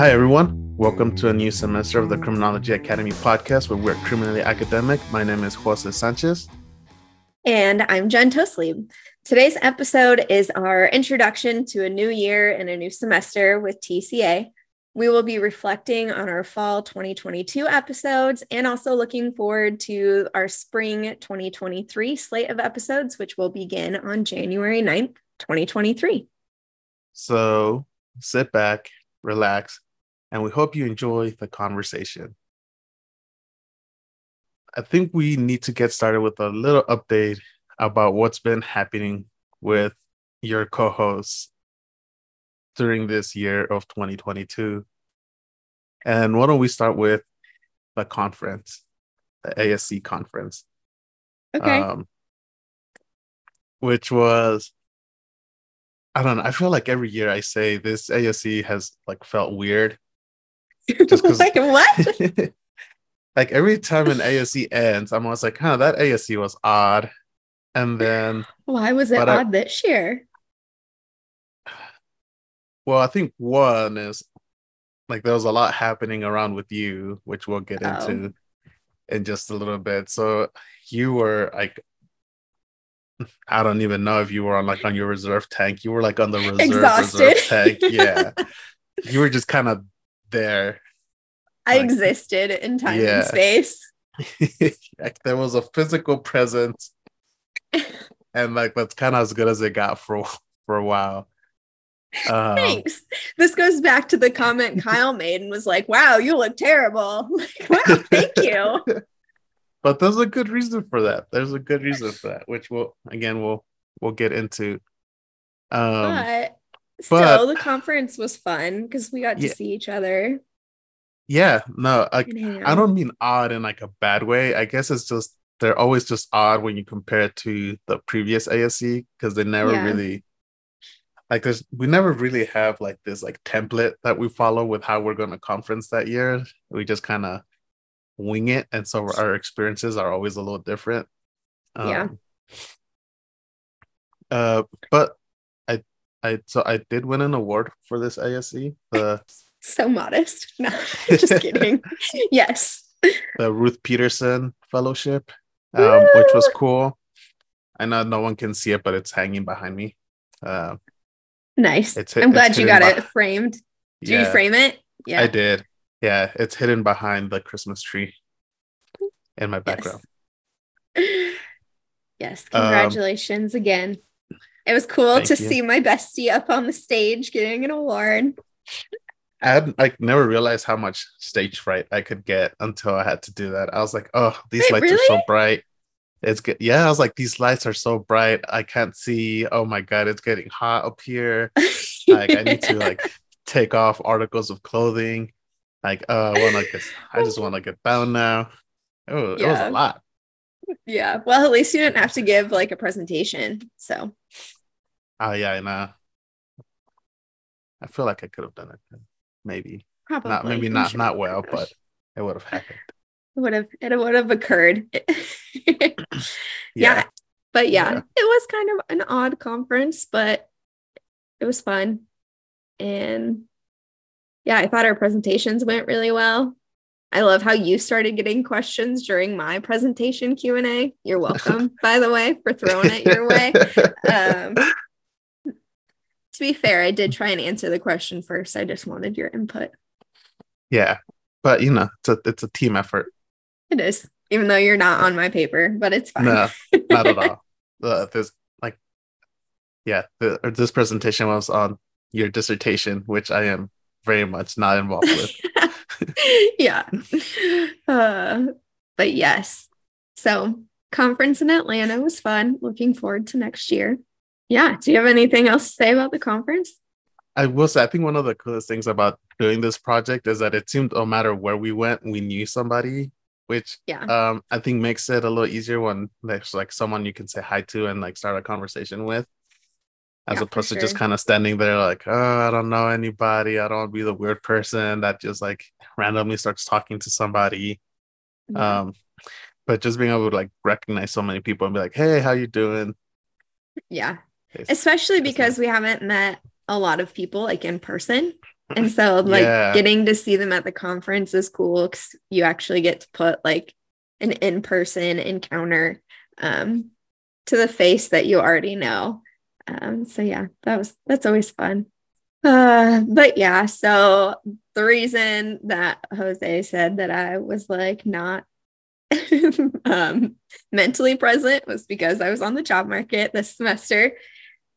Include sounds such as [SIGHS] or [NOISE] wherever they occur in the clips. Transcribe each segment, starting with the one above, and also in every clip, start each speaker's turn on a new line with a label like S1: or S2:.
S1: Hi, everyone. Welcome to a new semester of the Criminology Academy podcast where we're criminally academic. My name is Jose Sanchez.
S2: And I'm Jenn Tostlebe. Today's episode is our introduction to a new year and a new semester with TCA. We will be reflecting on our fall 2022 episodes and also looking forward to our spring 2023 slate of episodes, which will begin on January 9th, 2023.
S1: So sit back, relax, and we hope you enjoy the conversation. I think we need to get started with a little update about what's been happening with your co hosts during this year of 2022. And why don't we start with the conference, the ASC conference?
S2: Okay.
S1: Um, which was I don't know. I feel like every year I say this ASC has like felt weird.
S2: Just [LAUGHS] like what? [LAUGHS]
S1: like every time an ASC ends, I'm always like, huh, that ASC was odd. And then
S2: why was it odd I, this year?
S1: Well, I think one is like there was a lot happening around with you, which we'll get oh. into in just a little bit. So you were like [LAUGHS] I don't even know if you were on like on your reserve tank. You were like on the reserve, Exhausted. reserve tank. Yeah. you were just kind of there.
S2: I like, existed in time yeah. and space. [LAUGHS] [LAUGHS]
S1: like there was a physical presence. and like that's kind of as good as it got for for a while.
S2: Um, Thanks. This goes back to the comment [LAUGHS] Kyle made and was like, "Wow, you look terrible." Like, wow, thank you
S1: but there's a good reason for that. There's a good reason for that, which we'll again we'll we'll get into.
S2: Um, but still, but, the conference was fun because we got to yeah, see each other.
S1: Yeah, no, I, I don't mean odd in like a bad way. I guess it's just they're always just odd when you compare it to the previous ASC because they never yeah. really like there's we never really have like this like template that we follow with how we're going to conference that year. We just kind of wing it and so our experiences are always a little different
S2: um, yeah
S1: uh but i so i did win an award for this asc the [LAUGHS]
S2: so modest. [LAUGHS] No [LAUGHS] just kidding. Yes.
S1: The ruth peterson fellowship um, which was cool. I know no one can see it but it's hanging behind me. Uh,
S2: nice. it's, i'm glad you got by- it framed. Did yeah, you frame it?
S1: Yeah. I did. Yeah, it's hidden behind the Christmas tree in my background.
S2: Yes, yes congratulations um, again. It was cool to you. see my bestie up on the stage getting an award.
S1: I had like never realized how much stage fright I could get until I had to do that. I was like, oh, these Wait, lights really? are so bright. It's good. Yeah, I was like, these lights are so bright. I can't see. Oh my god, it's getting hot up here. [LAUGHS] like I need to like take off articles of clothing. Like, oh, I want I just want to get bound now. Oh, yeah. it was a lot.
S2: Yeah. Well, at least you didn't have to give like a presentation. So.
S1: Oh yeah, I know. I feel like I could have done it. Maybe.
S2: Probably.
S1: Not maybe not sure not well, but it would have happened. [LAUGHS]
S2: It would have it would have occurred. [LAUGHS] yeah. yeah. But yeah, yeah, it was kind of an odd conference, but it was fun. And yeah, I thought our presentations went really well. I love how you started getting questions during my presentation Q&A. You're welcome, [LAUGHS] by the way, for throwing it your way. Um, to be fair, I did try and answer the question first. I just wanted your input.
S1: Yeah, but you know, it's a it's a team effort.
S2: It is, even though you're not on my paper, but it's fine.
S1: No, not at all. [LAUGHS] Uh, there's like, yeah, the, this presentation was on your dissertation, which I am very much not involved with. [LAUGHS]
S2: yeah. Uh, but yes. So, conference in Atlanta was fun. Looking forward to next year. Yeah. Do you have anything else to say about the conference?
S1: I will say, I think one of the coolest things about doing this project is that it seemed no matter where we went, we knew somebody, which
S2: yeah.
S1: um, I think makes it a little easier when there's like someone you can say hi to and like start a conversation with as yeah, opposed to just kind of standing there like oh i don't know anybody i don't want to be the weird person that just like randomly starts talking to somebody yeah. um but just being able to like recognize so many people and be like hey how you doing
S2: yeah especially because we haven't met a lot of people like in person And [LAUGHS] so like yeah. getting to see them at the conference is cool because you actually get to put like an in-person encounter um, to the face that you already know. Um, so yeah, that was that's always fun. Uh, but yeah, so the reason that Jose said that I was like not [LAUGHS] um, mentally present was because I was on the job market this semester,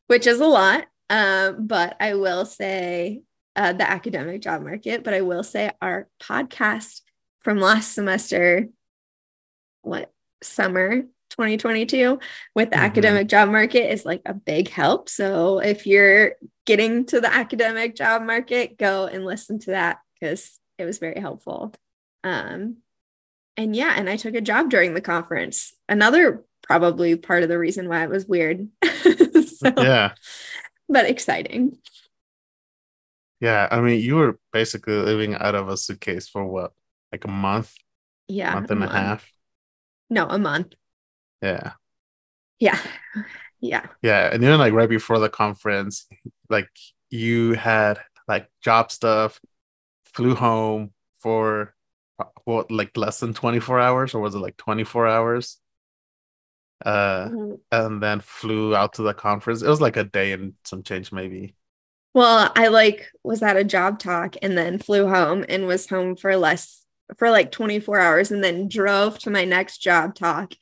S2: which is a lot. Um, but I will say uh, the academic job market, but I will say our podcast from last semester, what summer 2022 with the mm-hmm. academic job market is like a big help. So if you're getting to the academic job market, go and listen to that because it was very helpful. Um, and yeah, and I took a job during the conference. Another probably part of the reason why it was weird. [LAUGHS]
S1: so, yeah.
S2: But exciting.
S1: Yeah. I mean, you were basically living out of a suitcase for what? Like a month?
S2: Yeah.
S1: Month and a, month. a half?
S2: No, a month.
S1: Yeah.
S2: Yeah. [LAUGHS] Yeah.
S1: Yeah. And then like right before the conference, like you had like job stuff, flew home for what like less than 24 hours or was it like 24 hours? Uh mm-hmm. and then flew out to the conference. It was like a day and some change maybe.
S2: Well, I like was at a job talk and then flew home and was home for less for like 24 hours and then drove to my next job talk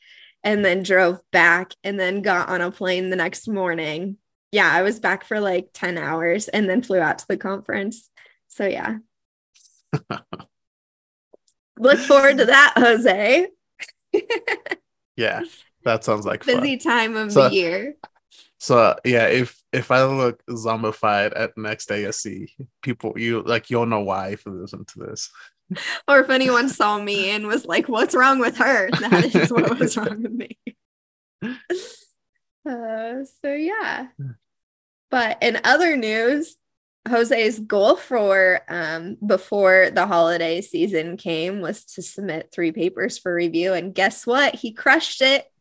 S2: and then drove back and then got on a plane the next morning. Yeah, I was back for like 10 hours and then flew out to the conference. So, yeah. [LAUGHS] Look forward to that, Jose. [LAUGHS]
S1: yeah, that sounds like
S2: busy fun. time of so, the year.
S1: So yeah, if if I look zombified at next ASC, people you like you'll know why if you listen to this. [LAUGHS]
S2: or if anyone saw me and was like, "What's wrong with her?" [LAUGHS] That is what was wrong with me. [LAUGHS] Uh, so yeah. But in other news, Jose's goal for um, before the holiday season came was to submit three papers for review, and guess what? He crushed it.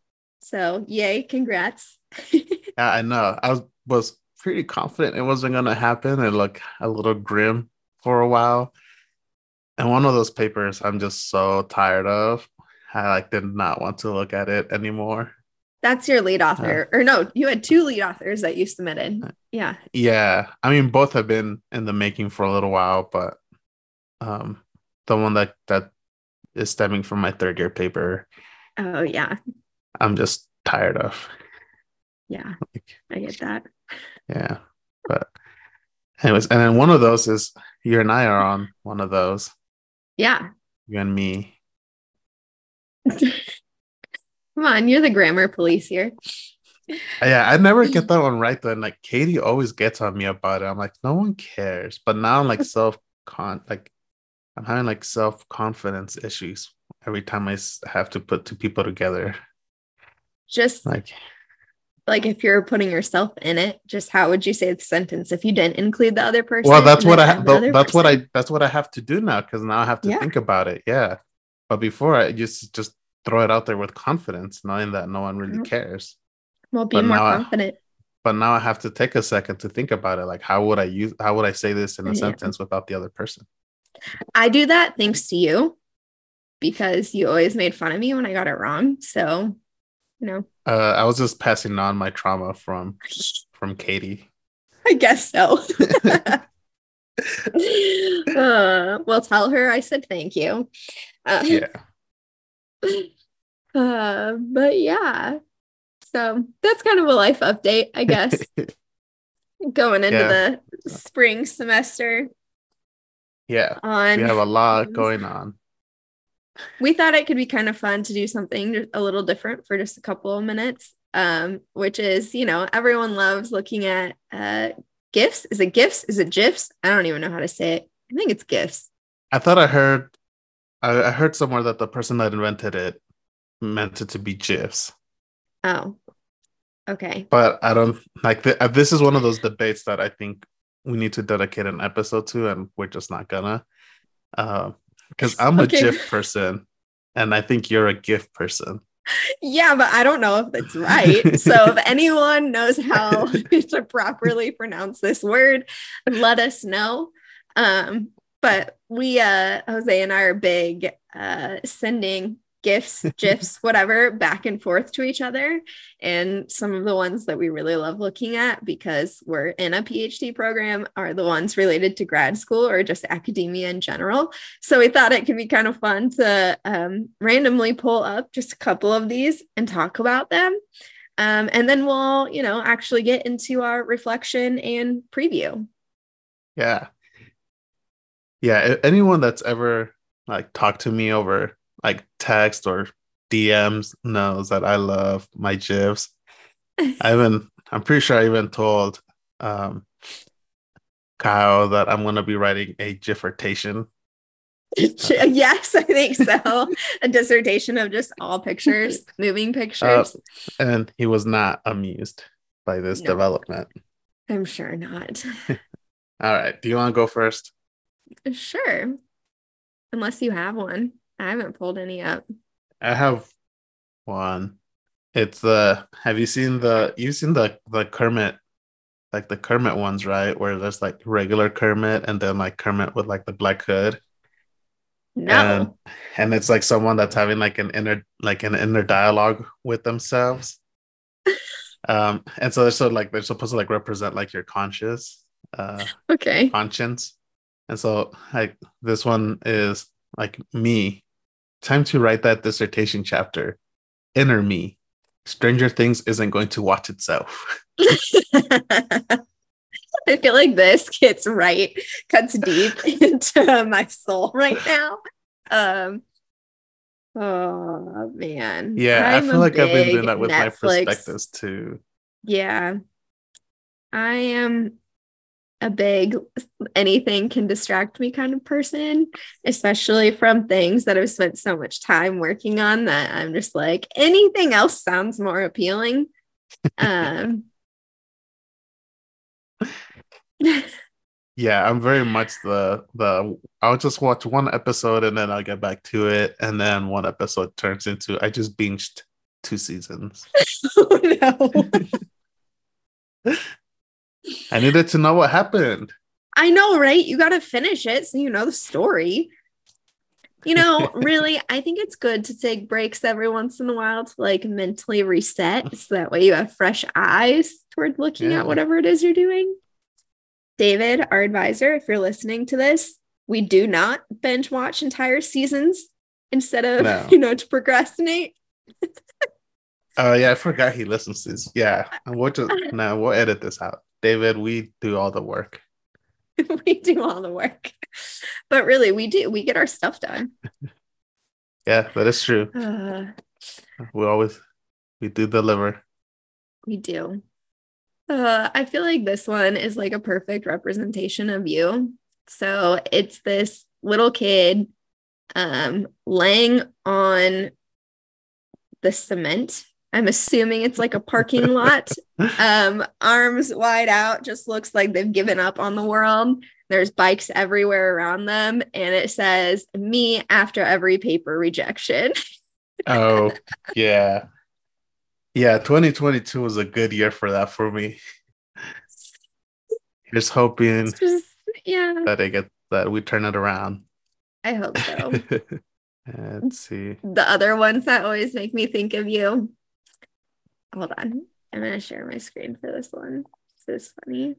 S2: So yay! Congrats. [LAUGHS]
S1: yeah, I know. I was was pretty confident it wasn't going to happen, and look a little grim for a while. And one of those papers I'm just so tired of. I like did not want to look at it anymore.
S2: That's your lead author. Uh, or no, you had two lead authors that you submitted. Yeah.
S1: Yeah. I mean both have been in the making for a little while, but um the one that that is stemming from my third year paper.
S2: Oh yeah.
S1: I'm just tired of.
S2: Yeah. Like, I get that.
S1: Yeah. But anyways, and then one of those is you and I are on one of those.
S2: Yeah.
S1: You and me. [LAUGHS]
S2: Come on, you're the grammar police here.
S1: Yeah, I never get that [LAUGHS] one right though. And like Katie always gets on me about it. I'm like, no one cares. But now I'm like self con like I'm having like self confidence issues every time I have to put two people together.
S2: Just like like if you're putting yourself in it just how would you say the sentence if you didn't include the other person
S1: well that's what i have that's person? what i that's what i have to do now because now i have to yeah. think about it yeah but before i just just throw it out there with confidence knowing that no one really mm-hmm. cares
S2: well be but more confident I,
S1: but now i have to take a second to think about it like how would i use how would i say this in a yeah. sentence without the other person
S2: i do that thanks to you because you always made fun of me when i got it wrong so you know
S1: uh, I was just passing on my trauma from from Katie. [LAUGHS]
S2: I guess so. [LAUGHS] uh, well, tell her I said thank you.
S1: Uh, yeah. [LAUGHS]
S2: Uh, but yeah, so that's kind of a life update, I guess. Going into yeah. the spring semester.
S1: Yeah. On we have a lot going on
S2: we thought it could be kind of fun to do something a little different for just a couple of minutes um, which is you know everyone loves looking at uh, gifs. Is it gifs? Is it gifs? I don't even know how to say it. I think it's gifs.
S1: I thought i heard I, I heard somewhere that the person that invented it meant it to be gifs.
S2: Oh okay.
S1: But i don't like the, uh, this is one of those debates that i think we need to dedicate an episode to and we're just not gonna. Uh, because I'm a okay. GIF person and I think you're a GIF person.
S2: Yeah, but I don't know if that's right. so if [LAUGHS] anyone knows how [LAUGHS] to properly pronounce this word, let us know. Um, but we uh Jose and I are big uh sending gifts, [LAUGHS] gifs, whatever, back and forth to each other. And some of the ones that we really love looking at because we're in a PhD program are the ones related to grad school or just academia in general. So we thought it could be kind of fun to um, randomly pull up just a couple of these and talk about them. Um, and then we'll, you know, actually get into our reflection and preview.
S1: Yeah. Yeah. Anyone that's ever like talked to me over like text or DMs knows that I love my GIFs. I [LAUGHS] even I'm pretty sure I even told um, Kyle that I'm gonna be writing a dissertation. [LAUGHS]
S2: yes, I think so. a dissertation of just all pictures, [LAUGHS] moving pictures.
S1: Uh, and he was not amused by this no, development.
S2: I'm sure not.
S1: all right. Do you want to go first?
S2: Sure. Unless you have one. I haven't pulled any up.
S1: I have one. It's the have you seen the you've seen the the Kermit like the Kermit ones, right? Where there's like regular Kermit and then like Kermit with like the black hood. No. And, and it's like someone that's having like an inner like an inner dialogue with themselves. [LAUGHS] um and so they're so like they're supposed to like represent like your conscious uh
S2: okay
S1: conscience. And so like this one is like me Time to write that dissertation chapter. Inner me. Stranger Things isn't going to watch itself. [LAUGHS]
S2: I feel like this gets right, cuts deep [LAUGHS] into my soul right now. Um, oh man.
S1: Yeah, I'm i feel like I've been doing that with Netflix. my perspectives too.
S2: Yeah. I am a big anything can distract me kind of person, especially from things that I've spent so much time working on that I'm just like anything else sounds more appealing. um [LAUGHS]
S1: Yeah, I'm very much the the I'll just watch one episode and then I'll get back to it and then one episode turns into I just binged two seasons. [LAUGHS] oh no. [LAUGHS] I needed to know what happened.
S2: I know, right? You got to finish it so you know the story. You know, [LAUGHS] really, I think it's good to take breaks every once in a while to like mentally reset so that way you have fresh eyes toward looking yeah. at whatever it is you're doing. David, our advisor, if you're listening to this, we do not binge watch entire seasons instead of, no. you know, to procrastinate.
S1: Oh uh, yeah, I forgot he listens to this. Yeah, we'll just [LAUGHS] now we'll edit this out. David, we do all the work. [LAUGHS]
S2: we do all the work. But really, we do. We get our stuff done. [LAUGHS]
S1: yeah, that is true. [SIGHS] Uh, we always we do deliver.
S2: We do. Uh, I feel like this one is like a perfect representation of you. So it's this little kid um, laying on the cement I'm assuming it's like a parking [LAUGHS] lot. Um, arms wide out, just looks like they've given up on the world. There's bikes everywhere around them, and it says "Me after every paper rejection."
S1: oh yeah, yeah. 2022 was a good year for that for me. Just hoping, just, yeah, that I get that we turn it around.
S2: I hope so. [LAUGHS]
S1: Let's see.
S2: The other ones that always make me think of you hold on. I'm going to share my screen for this one. This is funny.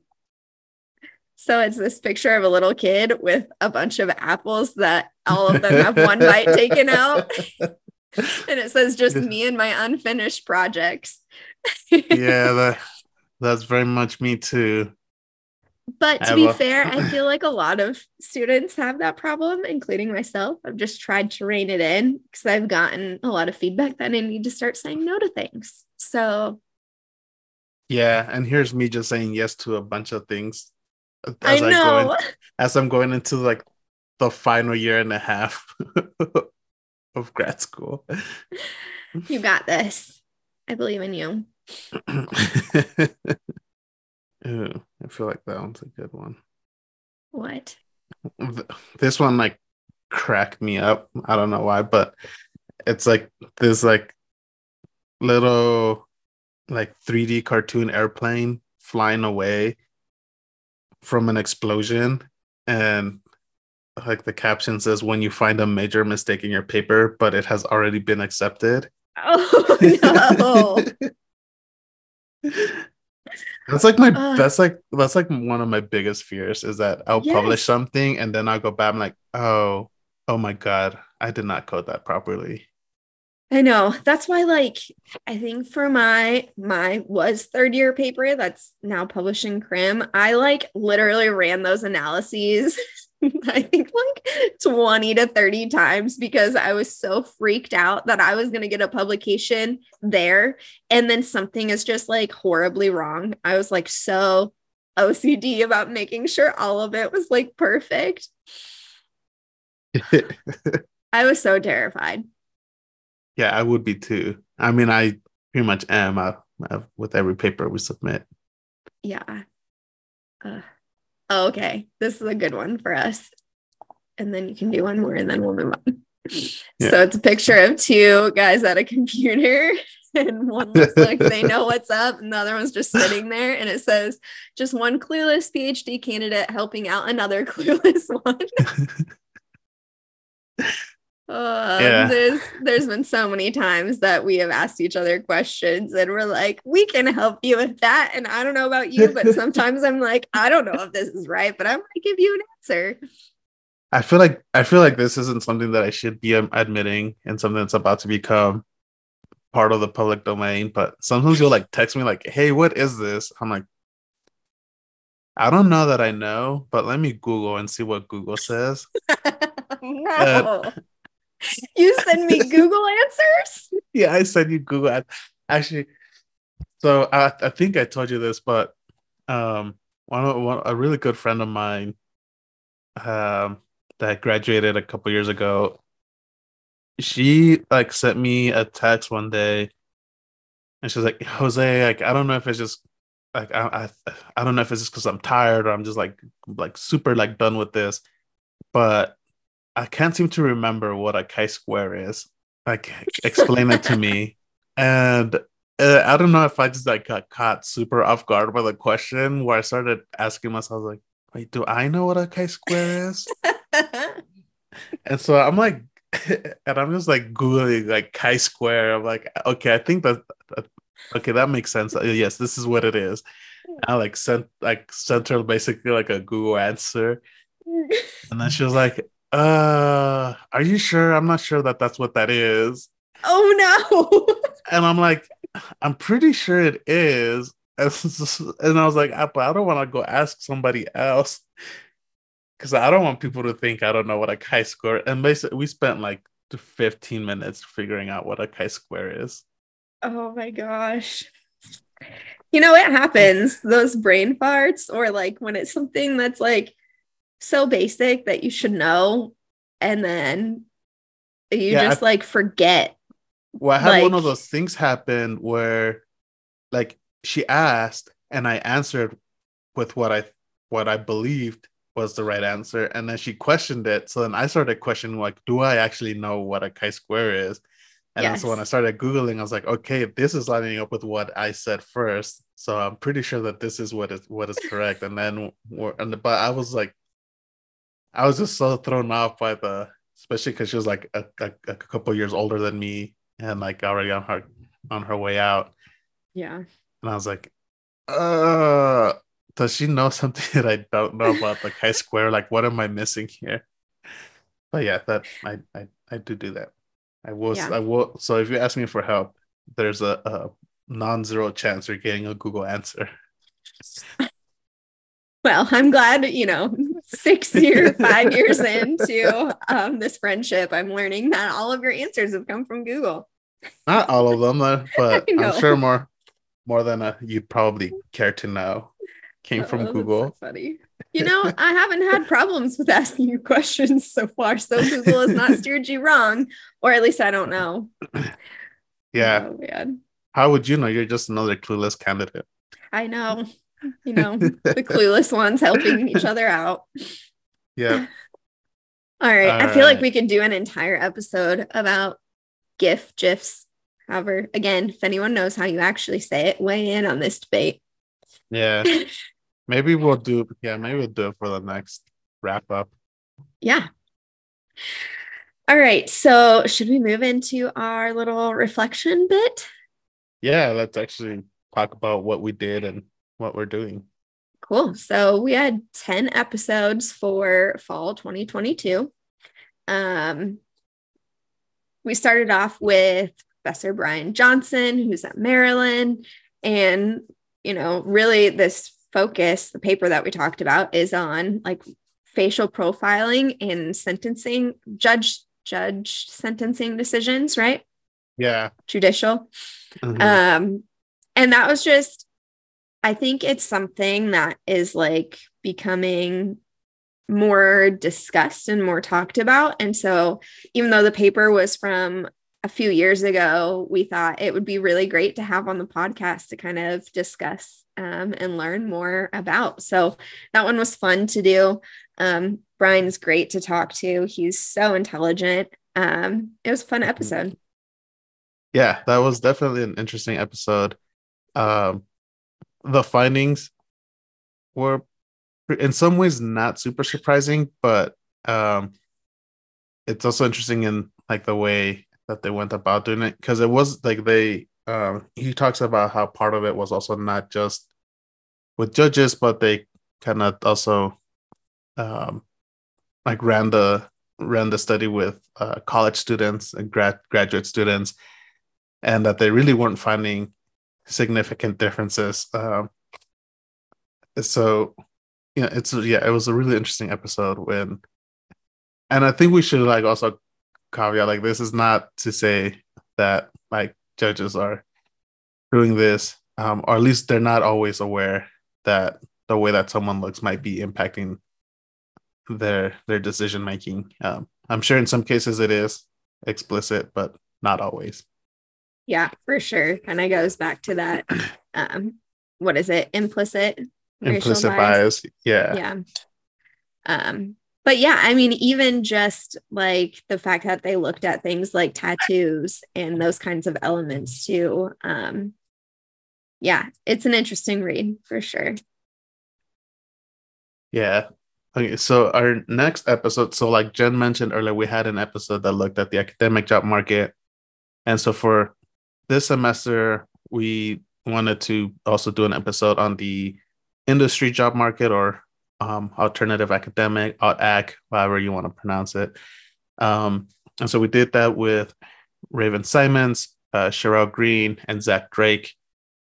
S2: So it's this picture of a little kid with a bunch of apples that all of them have one bite [LAUGHS] taken out. [LAUGHS] and it says just me and my unfinished projects.
S1: yeah, [LAUGHS] that, that's very much me too.
S2: But to be fair, I feel like a lot of students have that problem, including myself. I've just tried to rein it in because I've gotten a lot of feedback that I need to start saying no to things. So,
S1: yeah, and here's me just saying yes to a bunch of things as I, know. I go in, as I'm going into like the final year and a half [LAUGHS] of grad school.
S2: You got this. I believe in you. [CLEARS THROAT]
S1: Ooh, I feel like that one's a good one.
S2: What?
S1: This one like cracked me up. I don't know why, but it's like this like little like 3D cartoon airplane flying away from an explosion. And like the caption says when you find a major mistake in your paper but it has already been accepted. Oh no. [LAUGHS] That's like my uh, that's like that's like one of my biggest fears is that i'll yes. publish something and then i'll go back i'm like oh oh my god i did not code that properly
S2: I know. That's why like I think for my my was third year paper that's now published in Crim, I like literally ran those analyses [LAUGHS] I think like 20 to 30 times because I was so freaked out that I was going to get a publication there and then something is just like horribly wrong. I was like so OCD about making sure all of it was like perfect. [LAUGHS] I was so terrified.
S1: Yeah, I would be too. I mean, I pretty much am uh, with every paper we submit.
S2: Yeah. Uh, oh, okay. This is a good one for us. And then you can do one more and then we'll move on. Yeah. So it's a picture of two guys at a computer, [LAUGHS] and one looks like they know [LAUGHS] what's up, and the other one's just sitting there. And it says, just one clueless PhD candidate helping out another [LAUGHS] clueless one. Uh, yeah. there's there's been so many times that we have asked each other questions and we're like, we can help you with that. And I don't know about you, but [LAUGHS] sometimes I'm like, I don't know if this is right, but I'm gonna give you an answer.
S1: I feel like I feel like this isn't something that I should be admitting and something that's about to become part of the public domain. But sometimes you'll like text me like, "Hey, what is this?" I'm like, I don't know that I know, but let me Google and see what Google says. [LAUGHS] no.
S2: Uh, you send me Google answers? [LAUGHS]
S1: Yeah, I send you Google. Actually, so I, I think I told you this, but um, one, one a really good friend of mine, um, that graduated a couple years ago, she like sent me a text one day, and she's like, "Jose, like I don't know if it's just like I I, I don't know if it's just because I'm tired or I'm just like like super like done with this, but I can't seem to remember what a chi-square is. Like, explain it to me. [LAUGHS] And uh, I don't know if I just like got caught super off guard by the question where I started asking myself, like, wait, do I know what a chi-square is? [LAUGHS] and so I'm like, [LAUGHS] and I'm just like googling like chi-square. I'm like, okay, I think that, that okay, that makes sense. Uh, yes, this is what it is. I like sent like sent her basically like a Google answer, and then she was like, uh, are you sure? I'm not sure that that's what that is.
S2: Oh no. [LAUGHS]
S1: and I'm like, I'm pretty sure it is. [LAUGHS] And I was like, I, I don't want to go ask somebody else because I don't want people to think I don't know what a chi-square. And basically, we spent like 15 minutes figuring out what a chi-square is.
S2: Oh my gosh. You know, it happens. Those brain farts, or like when it's something that's like so basic that you should know and then you yeah, just I, like forget
S1: well i had like, one of those things happen where like she asked and i answered with what i what i believed was the right answer and then she questioned it. So then i started questioning like do i actually know what a chi-square is? And yes. so when i started googling i was like okay this is lining up with what i said first. So i'm pretty sure that this is what is what is correct. And then and but i was like I was just so thrown off by the, especially because she was like a, a, a couple years older than me and like already on her on her way out.
S2: Yeah.
S1: And I was like, uh, does she know [LAUGHS] something that I don't know about the chi-square? Like, what am I missing here? But yeah, that I I, I do do that. I will yeah. I will. So if you ask me for help, there's a, a non-zero chance you're getting a Google answer. [LAUGHS]
S2: Well, I'm glad you know six [LAUGHS] years, five years [LAUGHS] into um, this friendship, I'm learning that all of your answers have come from Google.
S1: Not all of them, [LAUGHS] but I'm sure more more than uh, you'd probably care to know came oh, from Google. So
S2: funny. You know, I haven't had problems with asking you questions so far, so Google has not steered you wrong, or at least I don't know.
S1: Yeah. Oh. How would you know? You're just another clueless candidate.
S2: I know [LAUGHS] you know, the clueless ones helping each other out.
S1: Yeah. [LAUGHS]
S2: All right. All I feel right. like we could do an entire episode about GIF, GIFs. However, again, if anyone knows how you actually say it, weigh in on this debate.
S1: Yeah. [LAUGHS] maybe we'll do, yeah, maybe we'll do it for the next wrap up.
S2: Yeah. All right. So, should we move into our little reflection bit?
S1: Yeah, let's actually talk about what we did and what we're doing.
S2: Cool. So, we had 10 episodes for fall 2022. Um, we started off with Professor Brian Johnson, who's at Maryland. And, you know, really this focus, the paper that we talked about, is on like facial profiling in sentencing, judge judge sentencing decisions, right?
S1: Yeah.
S2: Judicial. Mm-hmm. Um, and that was just, I think it's something that is like becoming more discussed and more talked about. And so, even though the paper was from a few years ago, we thought it would be really great to have on the podcast to kind of discuss um, and learn more about. So, that one was fun to do. Um, Brian's great to talk to. He's so intelligent. Um, it was a fun episode.
S1: Yeah, that was definitely an interesting episode. Um, the findings were in some ways not super surprising, but um, it's also interesting in like the way that they went about doing it because it was like they um, he talks about how part of it was also not just with judges, but they kind of also um, like ran the ran the study with uh, college students and grad graduate students, and that they really weren't finding significant differences. Um, so yeah, it's yeah, it was a really interesting episode when, and I think we should like also caveat like this is not to say that like judges are doing this, um, or at least they're not always aware that the way that someone looks might be impacting their their decision making. Um, I'm sure in some cases it is explicit, but not always.
S2: Yeah, for sure. Kind of goes back to that. Um, what is it? Implicit.
S1: Implicit bias. bias. Yeah.
S2: Yeah. Um, but yeah, I mean, even just like the fact that they looked at things like tattoos and those kinds of elements too. Um, yeah, it's an interesting read for sure.
S1: Yeah, Okay, so our next episode, so like Jenn mentioned earlier, we had an episode that looked at the academic job market. And so for this semester, we wanted to also do an episode on the industry job market or um, alternative academic, alt-ac, however you want to pronounce it. Um, and so we did that with Raven Simons, uh, Sherelle Green, and Zach Drake,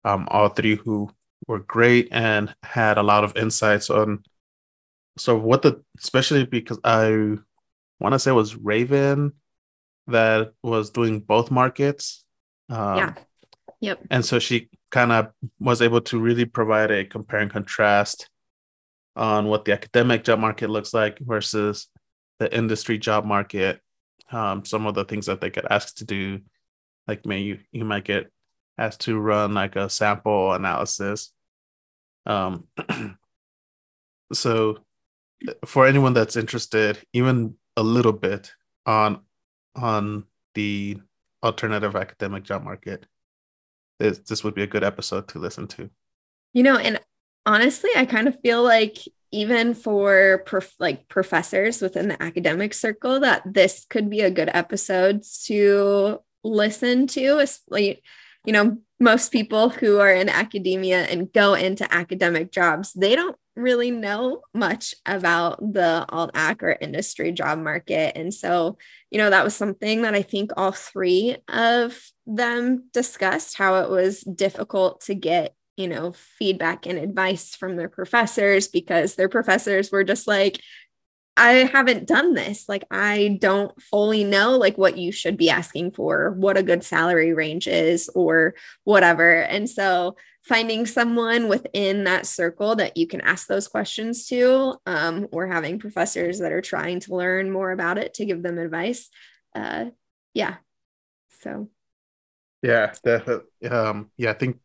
S1: um, all three who were great and had a lot of insights on so what the especially because I want to say it was Raven that was doing both markets.
S2: Um, yeah. Yep.
S1: And so she kind of was able to really provide a compare and contrast on what the academic job market looks like versus the industry job market. Um, some of the things that they get asked to do, like may you you might get asked to run like a sample analysis. Um, [CLEARS THROAT] so for anyone that's interested, even a little bit on on the alternative academic job market, this this would be a good episode to listen to.
S2: You know, and honestly, I kind of feel like even for prof- like professors within the academic circle, that this could be a good episode to listen to. Like, you know, most people who are in academia and go into academic jobs, they don't really know much about the alt-ac or industry job market. And so, you know, that was something that I think all three of them discussed how it was difficult to get, you know, feedback and advice from their professors because their professors were just like, I haven't done this. Like, I don't fully know like what you should be asking for, what a good salary range is, or whatever. And so, finding someone within that circle that you can ask those questions to, um, or having professors that are trying to learn more about it to give them advice. Uh, yeah. So.
S1: Yeah, definitely. Um, yeah, I think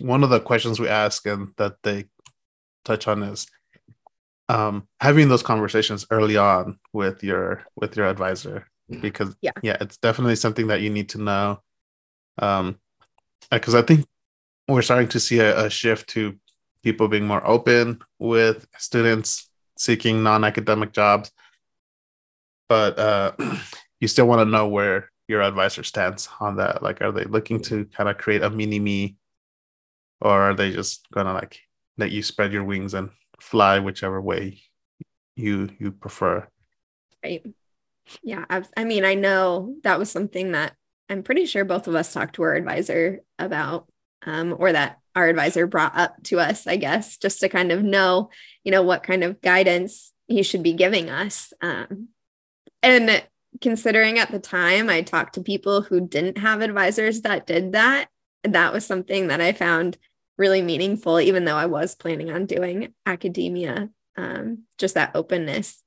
S1: one of the questions we ask and that they touch on is um, having those conversations early on with your with your advisor because yeah, yeah it's definitely something that you need to know um because i think we're starting to see a, a, shift to people being more open with students seeking non-academic jobs, but uh, [CLEARS THROAT] you still want to know where your advisor stands on that. Like, are they looking to kind of create a mini me, or are they just gonna like let you spread your wings and fly whichever way you you prefer?
S2: Right. Yeah. I, I mean, I know that was something that I'm pretty sure both of us talked to our advisor about, um, or that our advisor brought up to us, I guess, just to kind of know, you know, what kind of guidance he should be giving us. Um, and considering at the time I talked to people who didn't have advisors that did that, that was something that I found really meaningful, even though I was planning on doing academia, um, just that openness.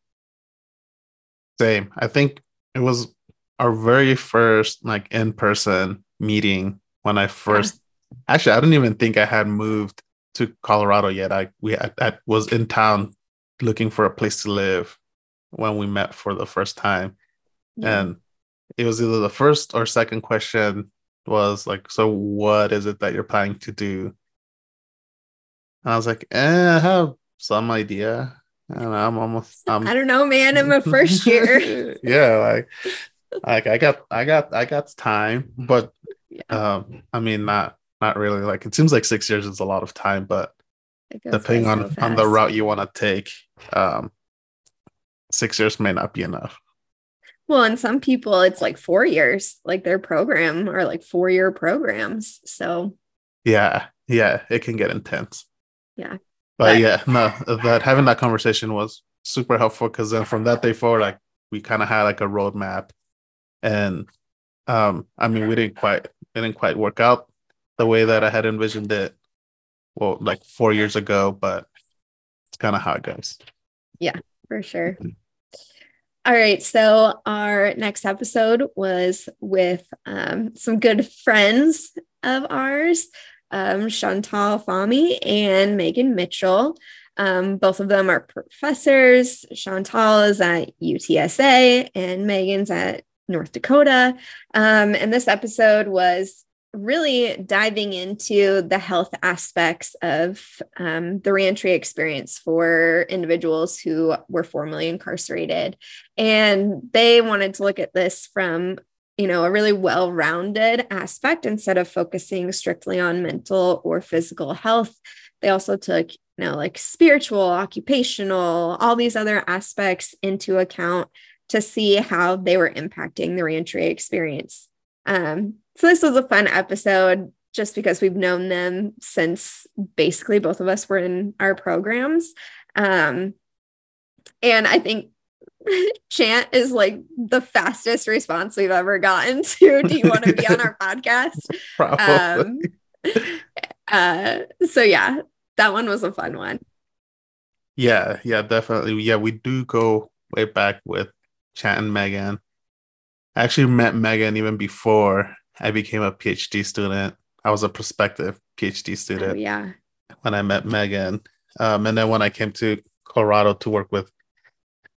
S1: Same. I think it was our very first like in-person meeting when I first. Actually I didn't even think I had moved to Colorado yet. I we I, I was in town looking for a place to live when we met for the first time. Yeah. And it was either the first or second question was like, so what is it that you're planning to do? And I was like, eh, I have some idea. And I'm almost [LAUGHS]
S2: I'm, I don't know, man. I'm a [LAUGHS] first year. [LAUGHS]
S1: yeah, like like I got I got I got time, but yeah. um I mean not not really like it seems like six years is a lot of time, but depending on so on the route you want to take, um six years may not be enough.
S2: Well, and some people it's like four years, like their program are like four year programs. So
S1: yeah, yeah, it can get intense.
S2: Yeah.
S1: But, but yeah, no, that having that conversation was super helpful because then from that day forward, like we kind of had like a roadmap and um i mean we didn't quite it didn't quite work out the way that i had envisioned it well like four years ago but it's kind of how it goes
S2: yeah for sure mm-hmm. all right so our next episode was with um, some good friends of ours um, chantal Fahmy and megan mitchell um, both of them are professors. Chantal is at UTSA and Megan's at North Dakota. Um, and this episode was really diving into the health aspects of um, the reentry experience for individuals who were formerly incarcerated. And they wanted to look at this from you know a really well-rounded aspect instead of focusing strictly on mental or physical health they also took you know like spiritual occupational all these other aspects into account to see how they were impacting the reentry experience. Um, so this was a fun episode just because we've known them since basically both of us were in our programs. Um, and I think [LAUGHS] Chant is like the fastest response we've ever gotten [LAUGHS] to do you want to be on our [LAUGHS] podcast? Um, uh, so yeah, that one was a fun one.
S1: Yeah, yeah, definitely. Yeah, we do go way back with Chant and Megan. I actually met Megan even before I became a PhD student. I was a prospective PhD student. Oh,
S2: yeah.
S1: When I met Megan. Um, and then when I came to Colorado to work with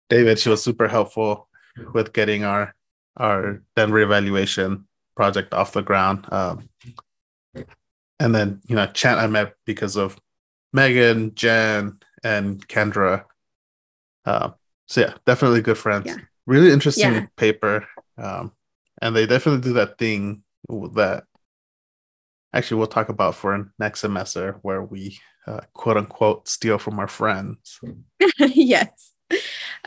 S1: David, she was super helpful with getting our our then reevaluation project off the ground. Um, and then, you know, Chant I met because of Megan, Jenn, and Kendra. Uh, so yeah, definitely good friends.
S2: Yeah
S1: really interesting yeah. paper um, and they definitely do that thing that actually we'll talk about for next semester where we uh, quote unquote steal from our friends [LAUGHS]
S2: yes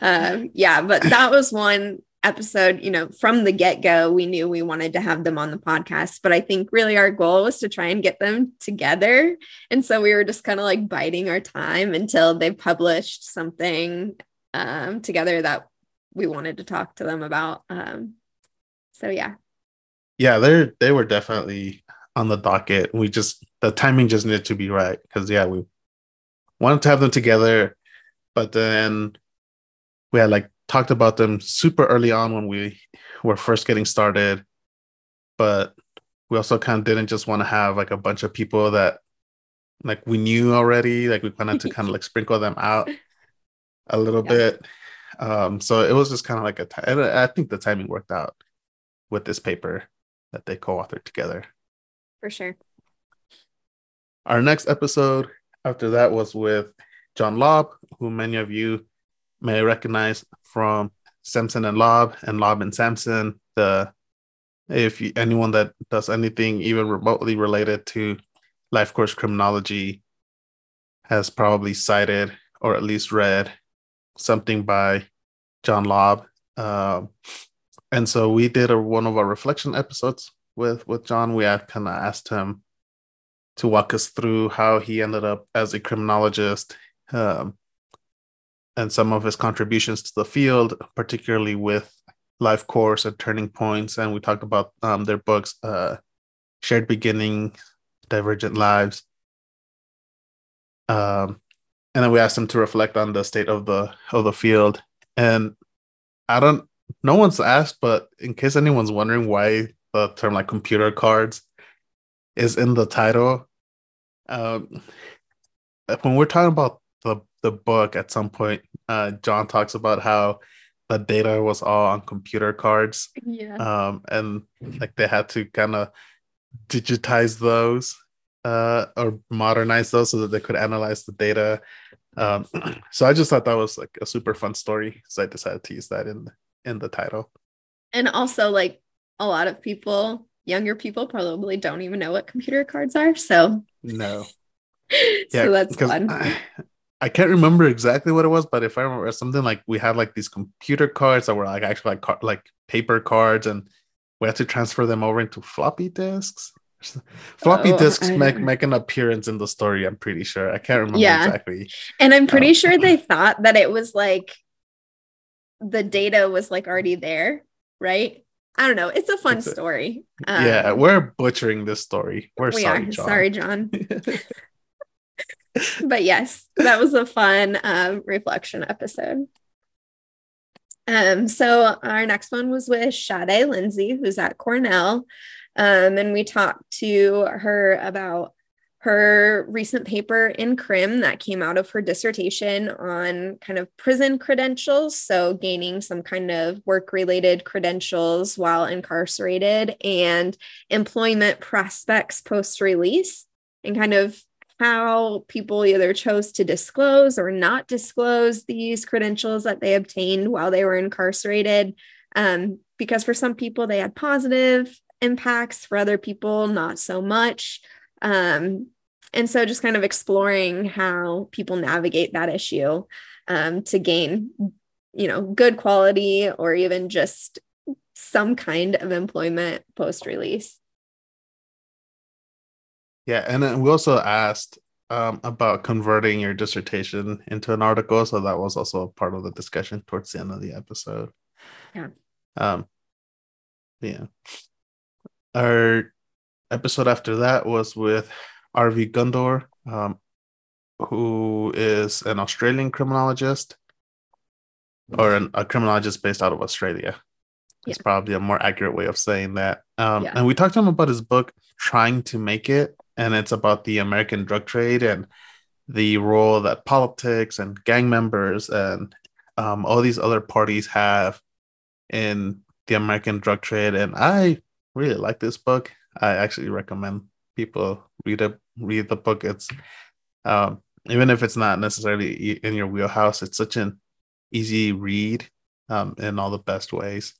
S2: um, yeah but that was one episode you know from the get-go we knew we wanted to have them on the podcast but i think really our goal was to try and get them together and so we were just kind of like biding our time until they published something um, together that we wanted to talk to them about. Um, so yeah.
S1: Yeah, they they were definitely on the docket. We just the timing just needed to be right because yeah, we wanted to have them together, but then we had like talked about them super early on when we were first getting started, but we also kind of didn't just want to have like a bunch of people that like we knew already. Like we wanted to kind of like [LAUGHS] sprinkle them out a little yeah. bit um, so it was just kind of like a. T- I think the timing worked out with this paper that they co-authored together.
S2: For sure.
S1: Our next episode after that was with John Laub, who many of you may recognize from Sampson and Laub and Laub and Sampson. The if you, anyone that does anything even remotely related to life course criminology has probably cited or at least read something by John Laub. Um, and so we did a, one of our reflection episodes with with John. We kind of asked him to walk us through how he ended up as a criminologist um, and some of his contributions to the field, particularly with Life Course and Turning Points. And we talked about um, their books, uh, Shared Beginning, Divergent Lives. Um, and then we asked him to reflect on the state of the of the field. And I don't, no one's asked, but in case anyone's wondering why the term like computer cards is in the title, um, when we're talking about the the book, at some point, uh, John talks about how the data was all on computer cards.
S2: Yeah.
S1: Um, and like they had to kind of digitize those uh, or modernize those so that they could analyze the data. Um, [CLEARS THROAT] so I just thought that was like a super fun story, so I decided to use that in in the title.
S2: And also, like a lot of people, younger people, probably don't even know what computer cards are. So
S1: no, [LAUGHS]
S2: so yeah, that's fun.
S1: I, I can't remember exactly what it was, but if I remember something like we had like these computer cards that were like actually like car- like paper cards, and we had to transfer them over into floppy disks. [LAUGHS] Floppy oh, disks make make an appearance in the story. I'm pretty sure. I can't remember yeah. exactly.
S2: And I'm pretty um, sure they [LAUGHS] thought that it was like the data was like already there, right? I don't know. It's a fun it's story.
S1: Um, yeah, we're butchering this story. We're we sorry,
S2: are.
S1: John.
S2: Sorry, John. but yes, that was a fun um, reflection episode. Um, so our next one was with Sade Lindsay, who's at Cornell. Um, and we talked to her about her recent paper in crim that came out of her dissertation on kind of prison credentials so gaining some kind of work related credentials while incarcerated and employment prospects post release and kind of how people either chose to disclose or not disclose these credentials that they obtained while they were incarcerated. Um, because for some people, they had positive impacts, for other people, not so much. Um, and so just kind of exploring how people navigate that issue um, to gain, you know, good quality or even just some kind of employment post release.
S1: Yeah, and then we also asked um, about converting your dissertation into an article, so that was also a part of the discussion towards the end of the episode.
S2: Yeah.
S1: Um. Yeah. Our episode after that was with R.V. Gundur, um, who is an Australian criminologist or an, a criminologist based out of Australia. Yeah. It's probably a more accurate way of saying that. Um, yeah. And we talked to him about his book, Trying to Make It, and it's about the American drug trade and the role that politics and gang members and um, all these other parties have in the American drug trade. And I really like this book. I actually recommend people read it, read the book. It's um, even if it's not necessarily in your wheelhouse, it's such an easy read um, in all the best ways.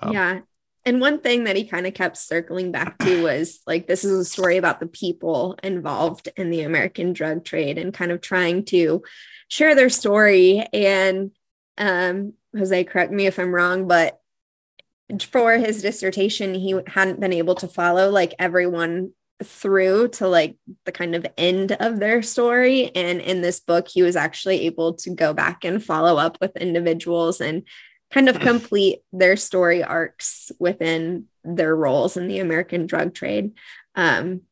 S2: Um, yeah, and one thing that he kind of kept circling back to was like, this is a story about the people involved in the American drug trade and kind of trying to share their story. And um, Jose, correct me if I'm wrong, but for his dissertation, he hadn't been able to follow like everyone through to like the kind of end of their story. And in this book, he was actually able to go back and follow up with individuals and kind of complete their story arcs within their roles in the American drug trade. Um,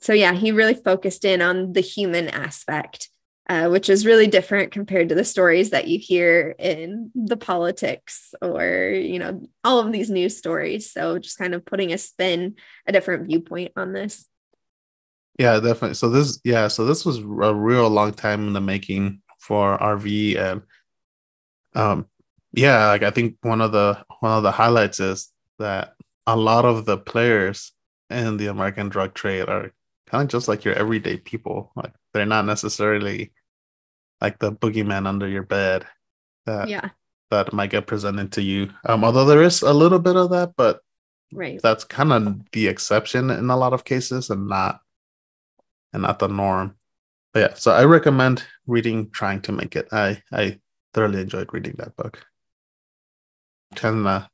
S2: so, yeah, he really focused in on the human aspect, uh, which is really different compared to the stories that you hear in the politics or, you know, all of these news stories. So, just kind of putting a spin, a different viewpoint on this.
S1: Yeah, definitely. So, this, yeah, so this was a real long time in the making for RV and um yeah, like I think one of the one of the highlights is that a lot of the players in the American drug trade are kind of just like your everyday people. Like they're not necessarily like the boogeyman under your bed. that yeah that might get presented to you. Um, although there is a little bit of that, but
S2: right,
S1: that's kind of the exception in a lot of cases, and not and not the norm. But yeah, so I recommend reading "Trying to Make It." I I thoroughly enjoyed reading that book. Can uh,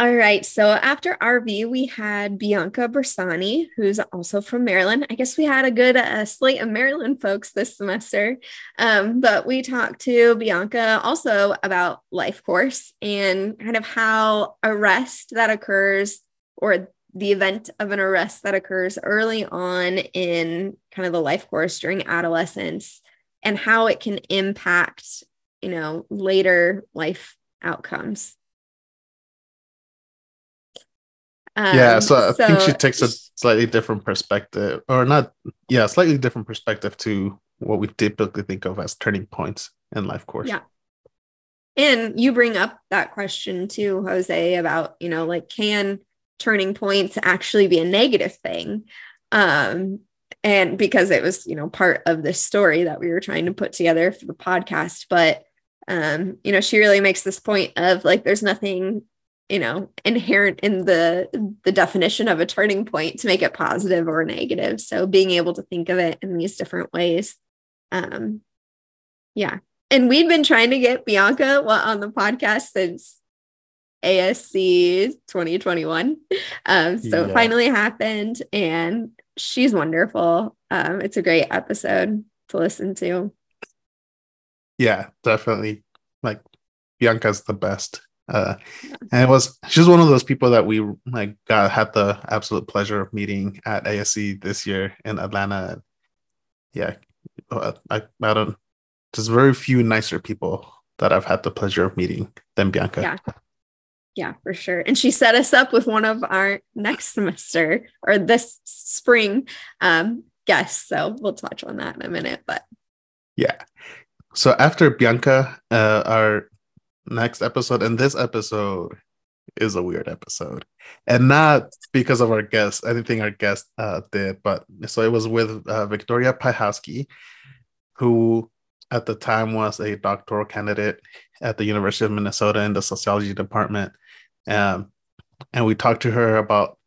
S2: all right. So after RV, we had Bianca Bersani, who's also from Maryland. I guess we had a good uh, slate of Maryland folks this semester. Um, but we talked to Bianca also about life course and kind of how arrest that occurs or the event of an arrest that occurs early on in kind of the life course during adolescence and how it can impact, you know, later life outcomes.
S1: Um, yeah, so I so think she takes a slightly different perspective, or not, yeah, slightly different perspective to what we typically think of as turning points in life course.
S2: Yeah. And you bring up that question too, Jose, about, you know, like, can turning points actually be a negative thing? Um, and because it was, you know, part of the story that we were trying to put together for the podcast. But, um, you know, she really makes this point of like, there's nothing you know inherent in the the definition of a turning point to make it positive or negative. So being able to think of it in these different ways um yeah. And we'd been trying to get bianca on the podcast since asc 2021 um so yeah. it finally happened and she's wonderful. Um it's a great episode to listen to.
S1: Yeah definitely. Like bianca's the best uh, and it was she's one of those people that we like got had the absolute pleasure of meeting at ASC this year in Atlanta. Yeah, uh, I, I don't. There's very few nicer people that I've had the pleasure of meeting than Bianca.
S2: Yeah, yeah, for sure. And she set us up with one of our next semester or this spring um, guests. So we'll touch on that in a minute. But
S1: yeah. So after Bianca, uh, our next episode and this episode is a weird episode. And not because of our guest anything our guest uh, did but so it was with uh, victoria Piehowski, who at the time was a doctoral candidate at the university of minnesota in the sociology department. Um, and we talked to her about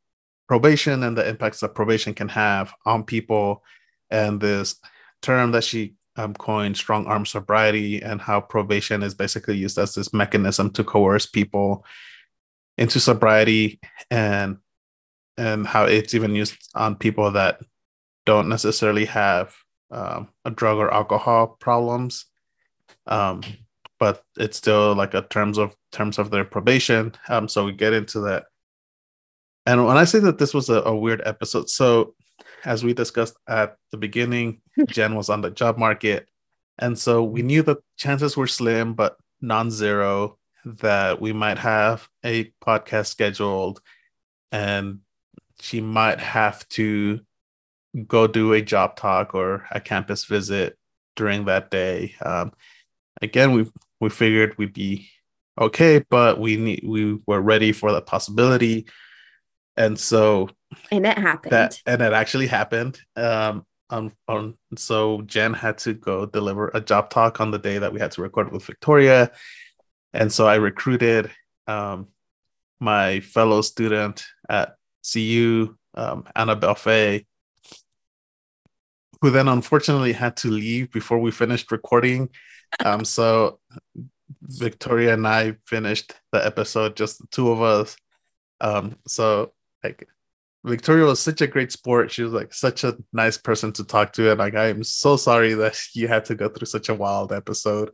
S1: probation and the impacts that probation can have on people and this term that she um, coined strong arm sobriety and how probation is basically used as this mechanism to coerce people into sobriety and and how it's even used on people that don't necessarily have um, a drug or alcohol problems. Um, but it's still like a terms of terms of their probation. Um, so we get into that. And when i say that this was a, a weird episode so as we discussed at the beginning, [LAUGHS] Jenn was on the job market. And so we knew the chances were slim, but non zero that we might have a podcast scheduled and she might have to go do a job talk or a campus visit during that day. Um, again, we we figured we'd be okay, but we need we were ready for the possibility, and so
S2: and it happened.
S1: That, and it actually happened. Um, on, on so Jenn had to go deliver a job talk on the day that we had to record with Victoria, and so I recruited um, my fellow student at CU, um, Annabelle Fay, who then unfortunately had to leave before we finished recording. Um, [LAUGHS] so Victoria and I finished the episode, just the two of us. Um, so like Victoria was such a great sport. She was like such a nice person to talk to, and like I am so sorry [LAUGHS] that you had to go through such a wild episode.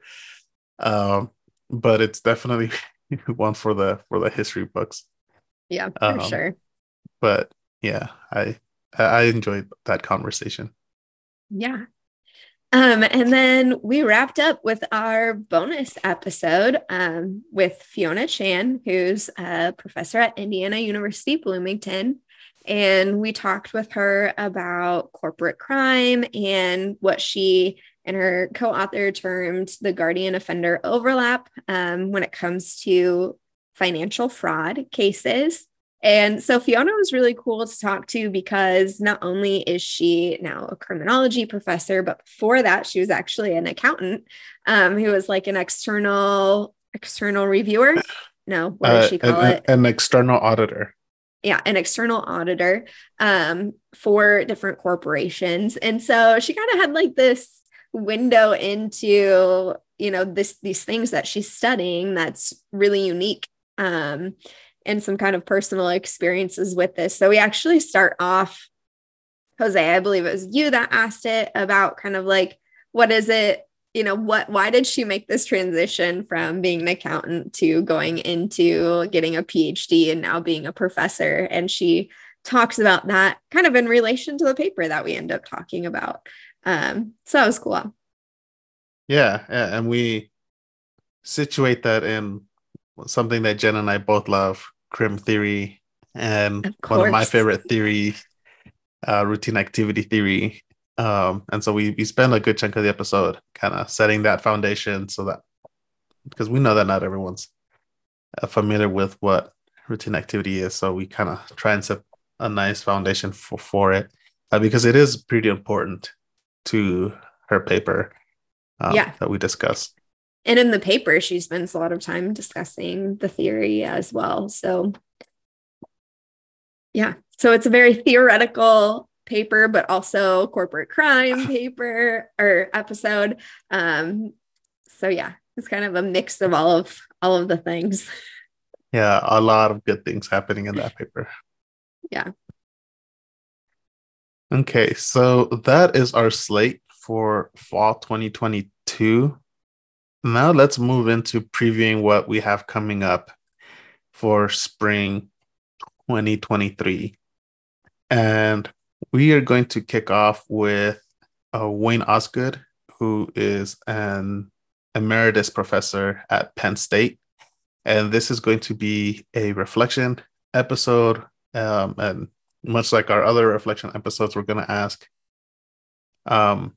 S1: Um, but it's definitely [LAUGHS] one for the for the history books.
S2: Yeah, for um, sure.
S1: But yeah, I I enjoyed that conversation.
S2: Yeah. Um, and then we wrapped up with our bonus episode um, with Fiona Chan, who's a professor at Indiana University Bloomington. And we talked with her about corporate crime and what she and her co author termed the guardian offender overlap um, when it comes to financial fraud cases. And so Fiona was really cool to talk to because not only is she now a criminology professor, but before that, she was actually an accountant um, who was like an external external reviewer. No, what does uh, she call
S1: an,
S2: it?
S1: An external auditor.
S2: Yeah, an external auditor um, for different corporations. And so she kind of had like this window into, you know, this these things that she's studying that's really unique. Um, and some kind of personal experiences with this. So we actually start off, Jose, I believe it was you that asked it about kind of like, what is it? You know, what, why did she make this transition from being an accountant to going into getting a PhD and now being a professor? And she talks about that kind of in relation to the paper that we end up talking about. Um, so that was cool.
S1: Yeah. yeah and we situate that in something that Jenn and I both love, crim theory, and of one of my favorite theory, uh, routine activity theory. Um, and so we we spend a good chunk of the episode kind of setting that foundation so that because we know that not everyone's uh, familiar with what routine activity is, so we kind of try and set a nice foundation for for it uh, because it is pretty important to her paper um, yeah. that we discuss.
S2: And in the paper she spends a lot of time discussing the theory as well. So yeah. So it's a very theoretical paper but also corporate crime [SIGHS] paper or episode. Um so yeah it's kind of a mix of all of all of the things.
S1: Yeah a lot of good things happening in that paper. [LAUGHS]
S2: Yeah.
S1: Okay so that is our slate for fall 2022 now let's move into previewing what we have coming up for spring 2023. And we are going to kick off with uh, Wayne Osgood, who is an emeritus professor at Penn State. And this is going to be a reflection episode. Um, and much like our other reflection episodes, we're going to ask, um,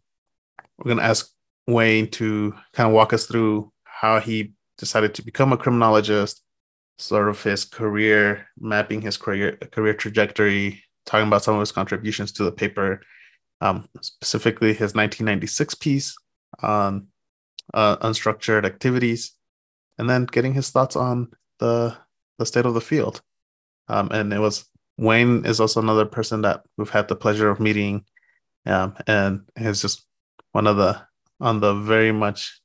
S1: we're going to ask Wayne to kind of walk us through how he decided to become a criminologist, sort of his career, mapping his career career trajectory, talking about some of his contributions to the paper, um, specifically his 1996 piece on uh, unstructured activities, and then getting his thoughts on the the state of the field. Um, and it was Wayne is also another person that we've had the pleasure of meeting, um, and is just one of the on the very much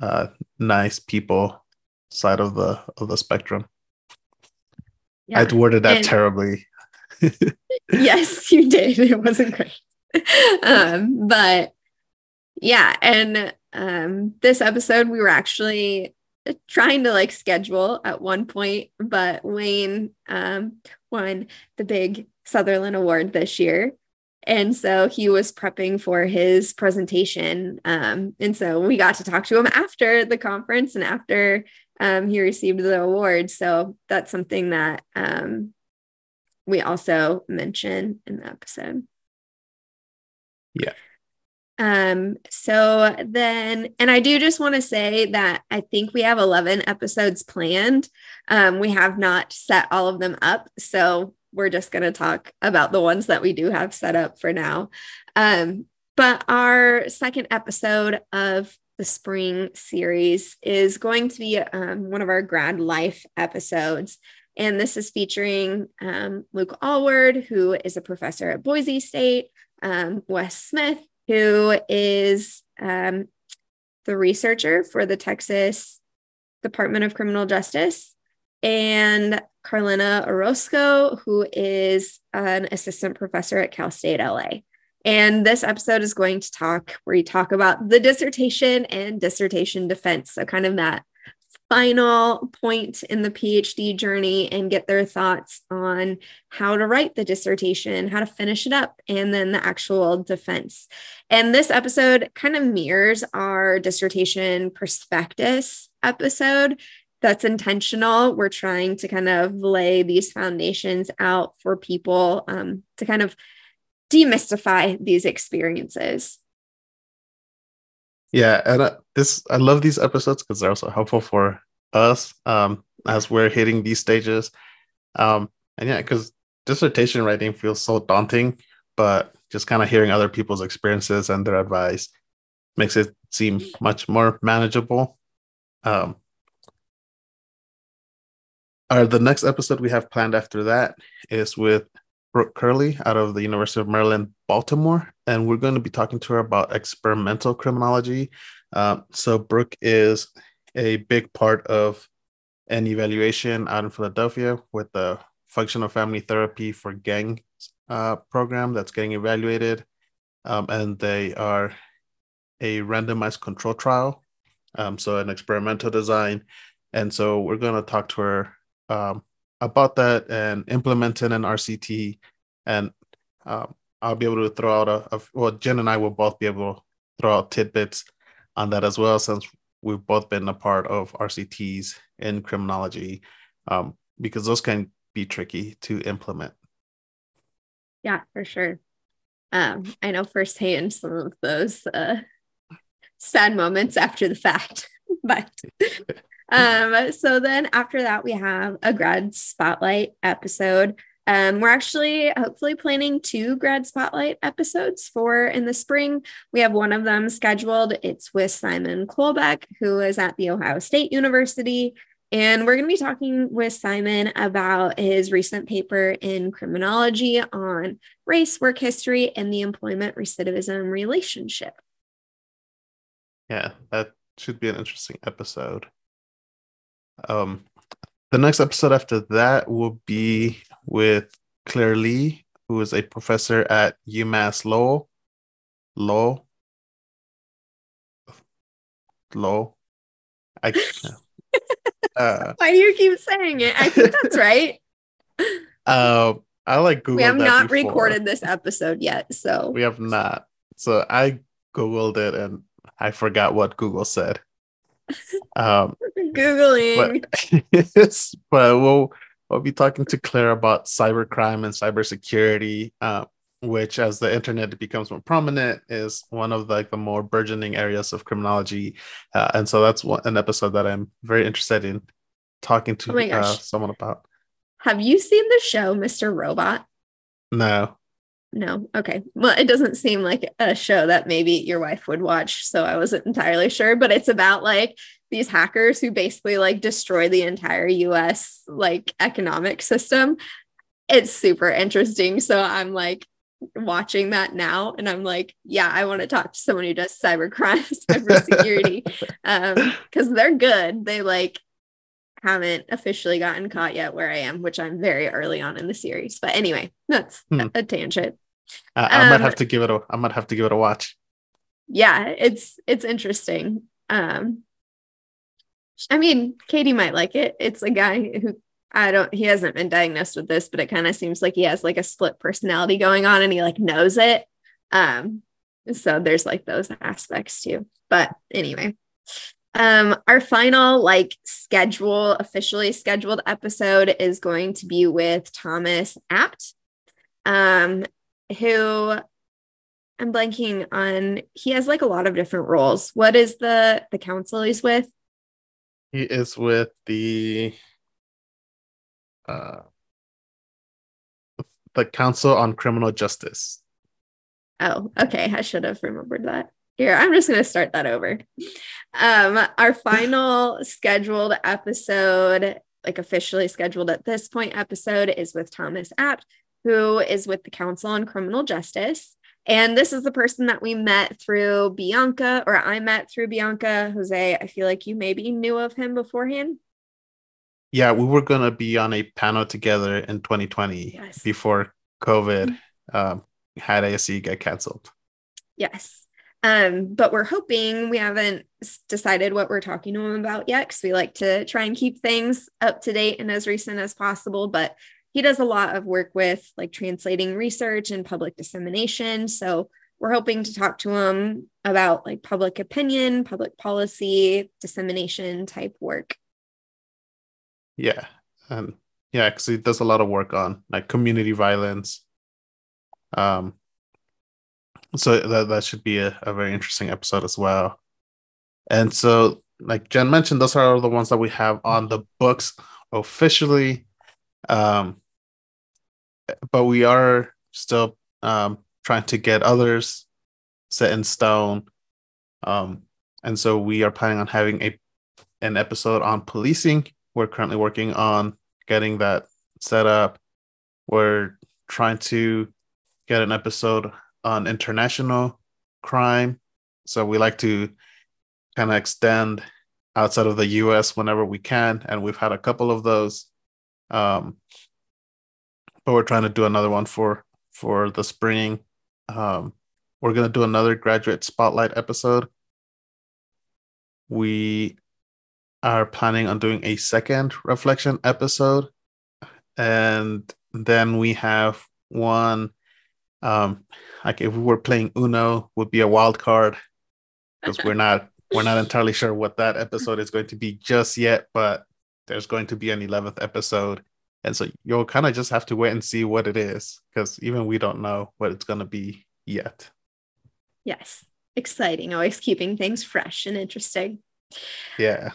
S1: uh, nice people side of the of the spectrum. Yeah. I worded that and, terribly.
S2: Yes, [LAUGHS] you did. It wasn't great. um, but yeah, and um, this episode we were actually trying to like schedule at one point, but Wayne um, won the big Sutherland Award this year. And so he was prepping for his presentation. Um, and so we got to talk to him after the conference and after um, he received the award. So that's something that um, we also mention in the episode.
S1: Yeah.
S2: Um, so then, and I do just want to say that I think we have 11 episodes planned. Um, we have not set all of them up. So we're just going to talk about the ones that we do have set up for now. Um, but our second episode of the spring series is going to be um, one of our grad life episodes. And this is featuring um, Luke Allward, who is a professor at Boise State, um, Wes Smith, who is um, the researcher for the Texas Department of Criminal Justice, and Carlina Orozco, who is an assistant professor at Cal State LA. And this episode is going to talk where you talk about the dissertation and dissertation defense. So, kind of that final point in the PhD journey and get their thoughts on how to write the dissertation, how to finish it up, and then the actual defense. And this episode kind of mirrors our dissertation prospectus episode that's intentional. We're trying to kind of lay these foundations out for people um, to kind of demystify these experiences.
S1: Yeah, and uh, this I love these episodes because they're also helpful for us um, as we're hitting these stages. Um, And yeah, because dissertation writing feels so daunting, but just kind of hearing other people's experiences and their advice makes it seem much more manageable. Um, our the next episode we have planned after that is with Brook Kearley out of the University of Maryland, Baltimore, and we're going to be talking to her about experimental criminology. Uh, so Brook is a big part of an evaluation out in Philadelphia with the functional family therapy for gang uh, program that's getting evaluated, um, and they are a randomized control trial, um, so an experimental design, and so we're going to talk to her um, about that and implementing an RCT, and um, I'll be able to throw out a, a well, Jenn and I will both be able to throw out tidbits on that as well, since we've both been a part of RCTs in criminology, um, because those can be tricky to implement.
S2: Yeah, for sure. Um, I know firsthand some of those uh, sad moments after the fact, [LAUGHS] but [LAUGHS] um, so then after that we have a grad spotlight episode. Um, we're actually hopefully planning two grad spotlight episodes for in the spring. We have one of them scheduled. It's with Simon Kolbeck, who is at the Ohio State University. And we're going to be talking with Simon about his recent paper in criminology on race, work history, and the employment recidivism relationship.
S1: Yeah, that should be an interesting episode. Um, the next episode after that will be with Claire Lee, who is a professor at UMass Lowell. Lowell. Lowell. I [LAUGHS]
S2: Uh, Why do you keep saying it? I think that's [LAUGHS] right.
S1: Uh, I like Google.
S2: We have not before. recorded this episode yet, so
S1: we have not. So I googled it and I forgot what Google said. [LAUGHS]
S2: Um, Googling.
S1: But, [LAUGHS] but we'll we'll be talking to Claire about cybercrime and cybersecurity. Uh, which as the internet becomes more prominent is one of the, like the more burgeoning areas of criminology. Uh, and so that's one, an episode that i'm very interested in talking to oh uh, someone about.
S2: Have you seen the show mr robot?
S1: No.
S2: No? Okay. Well it doesn't seem like a show that maybe your wife would watch so i wasn't entirely sure but it's about like these hackers who basically like destroy the entire us like economic system it's super interesting so i'm like watching that now and I'm like, yeah, I want to talk to someone who does cyber cybercrime, [LAUGHS] cybersecurity. [LAUGHS] um, because they're good. They like haven't officially gotten caught yet where I am, which I'm very early on in the series. But anyway, that's hmm. a, a, tangent.
S1: Uh, I um, might have to give it a I might have to give it a watch.
S2: Yeah, it's it's interesting. Um I mean, Katie might like it. It's a guy who I don't, he hasn't been diagnosed with this, but it kind of seems like he has like a split personality going on and he like knows it. Um, so there's like those aspects too. But anyway, um, our final like schedule, officially scheduled episode is going to be with Thomas Abt, um, who I'm blanking on. He has like a lot of different roles. What is the the council he's with?
S1: He is with the uh, the Council on Criminal Justice.
S2: Oh, okay. I should have remembered that. Here, I'm just going to start that over. Um, our final scheduled episode, like officially scheduled at this point, episode is with Thomas Abt, who is with the Council on Criminal Justice. And this is the person that we met through Bianca, or I met through Bianca. Jose, I feel like you maybe knew of him beforehand
S1: yeah, we were gonna be on a panel together in 2020 yes. before COVID um, had ASC get canceled.
S2: Yes. Um, but we're hoping we haven't decided what we're talking to him about yet because we like to try and keep things up to date and as recent as possible. But he does a lot of work with like translating research and public dissemination. So we're hoping to talk to him about like public opinion, public policy, dissemination type work.
S1: Yeah. And yeah, because he does a lot of work on like community violence. Um so that, that should be a, a very interesting episode as well. And so like Jenn mentioned, those are the ones that we have on the books officially. Um but we are still um, trying to get others set in stone. Um, and so we are planning on having a an episode on policing. We're currently working on getting that set up. We're trying to get an episode on international crime. So we like to kind of extend outside of the US whenever we can. And we've had a couple of those. Um, but we're trying to do another one for for the spring. Um, we're gonna do another graduate spotlight episode. We are planning on doing a second reflection episode, and then we have one. Um, like if we were playing Uno, would be a wild card because we're not we're not entirely sure what that episode is going to be just yet, but there's going to be an 11th episode. And so you'll kind of just have to wait and see what it is because even we don't know what it's going to be yet.
S2: Yes. Exciting. Always keeping things fresh and interesting.
S1: Yeah.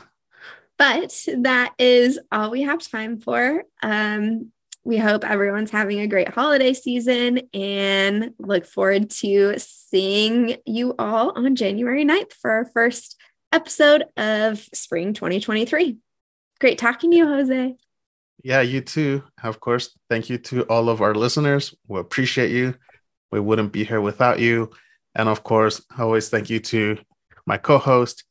S2: But that is all we have time for. Um, we hope everyone's having a great holiday season and look forward to seeing you all on January 9th for our first episode of spring 2023. Great talking to you, Jose.
S1: Yeah, you too. Of course, thank you to all of our listeners. We appreciate you. We wouldn't be here without you. And of course, always thank you to my co host,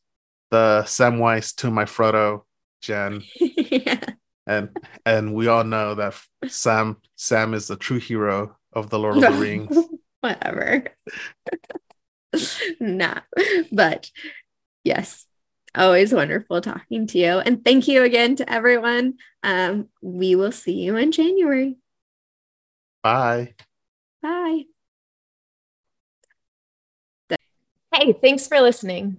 S1: the Samwise to my Frodo, Jenn. [LAUGHS] yeah and and we all know that Sam Sam is the true hero of the Lord of the Rings. [LAUGHS]
S2: Whatever. [LAUGHS] nah, but yes, always wonderful talking to you, and thank you again to everyone. Um, we will see you in January.
S1: Bye.
S2: Bye.
S3: Hey, thanks for listening.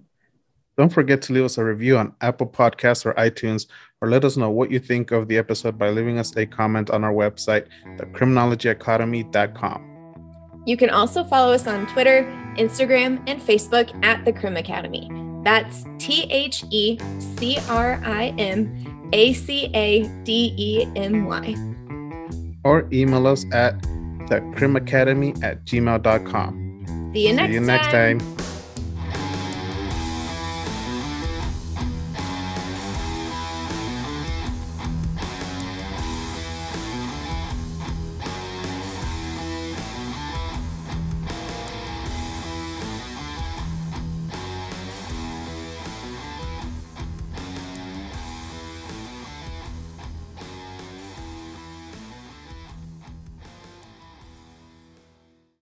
S1: Don't forget to leave us a review on Apple Podcasts or iTunes, or let us know what you think of the episode by leaving us a comment on our website, thecriminologyacademy.com.
S3: You can also follow us on Twitter, Instagram, and Facebook at The Crim Academy. That's T H E C R I M A C A D E M Y.
S1: Or email us at thecrimacademy at gmail.com.
S3: See you next, See you next time. time.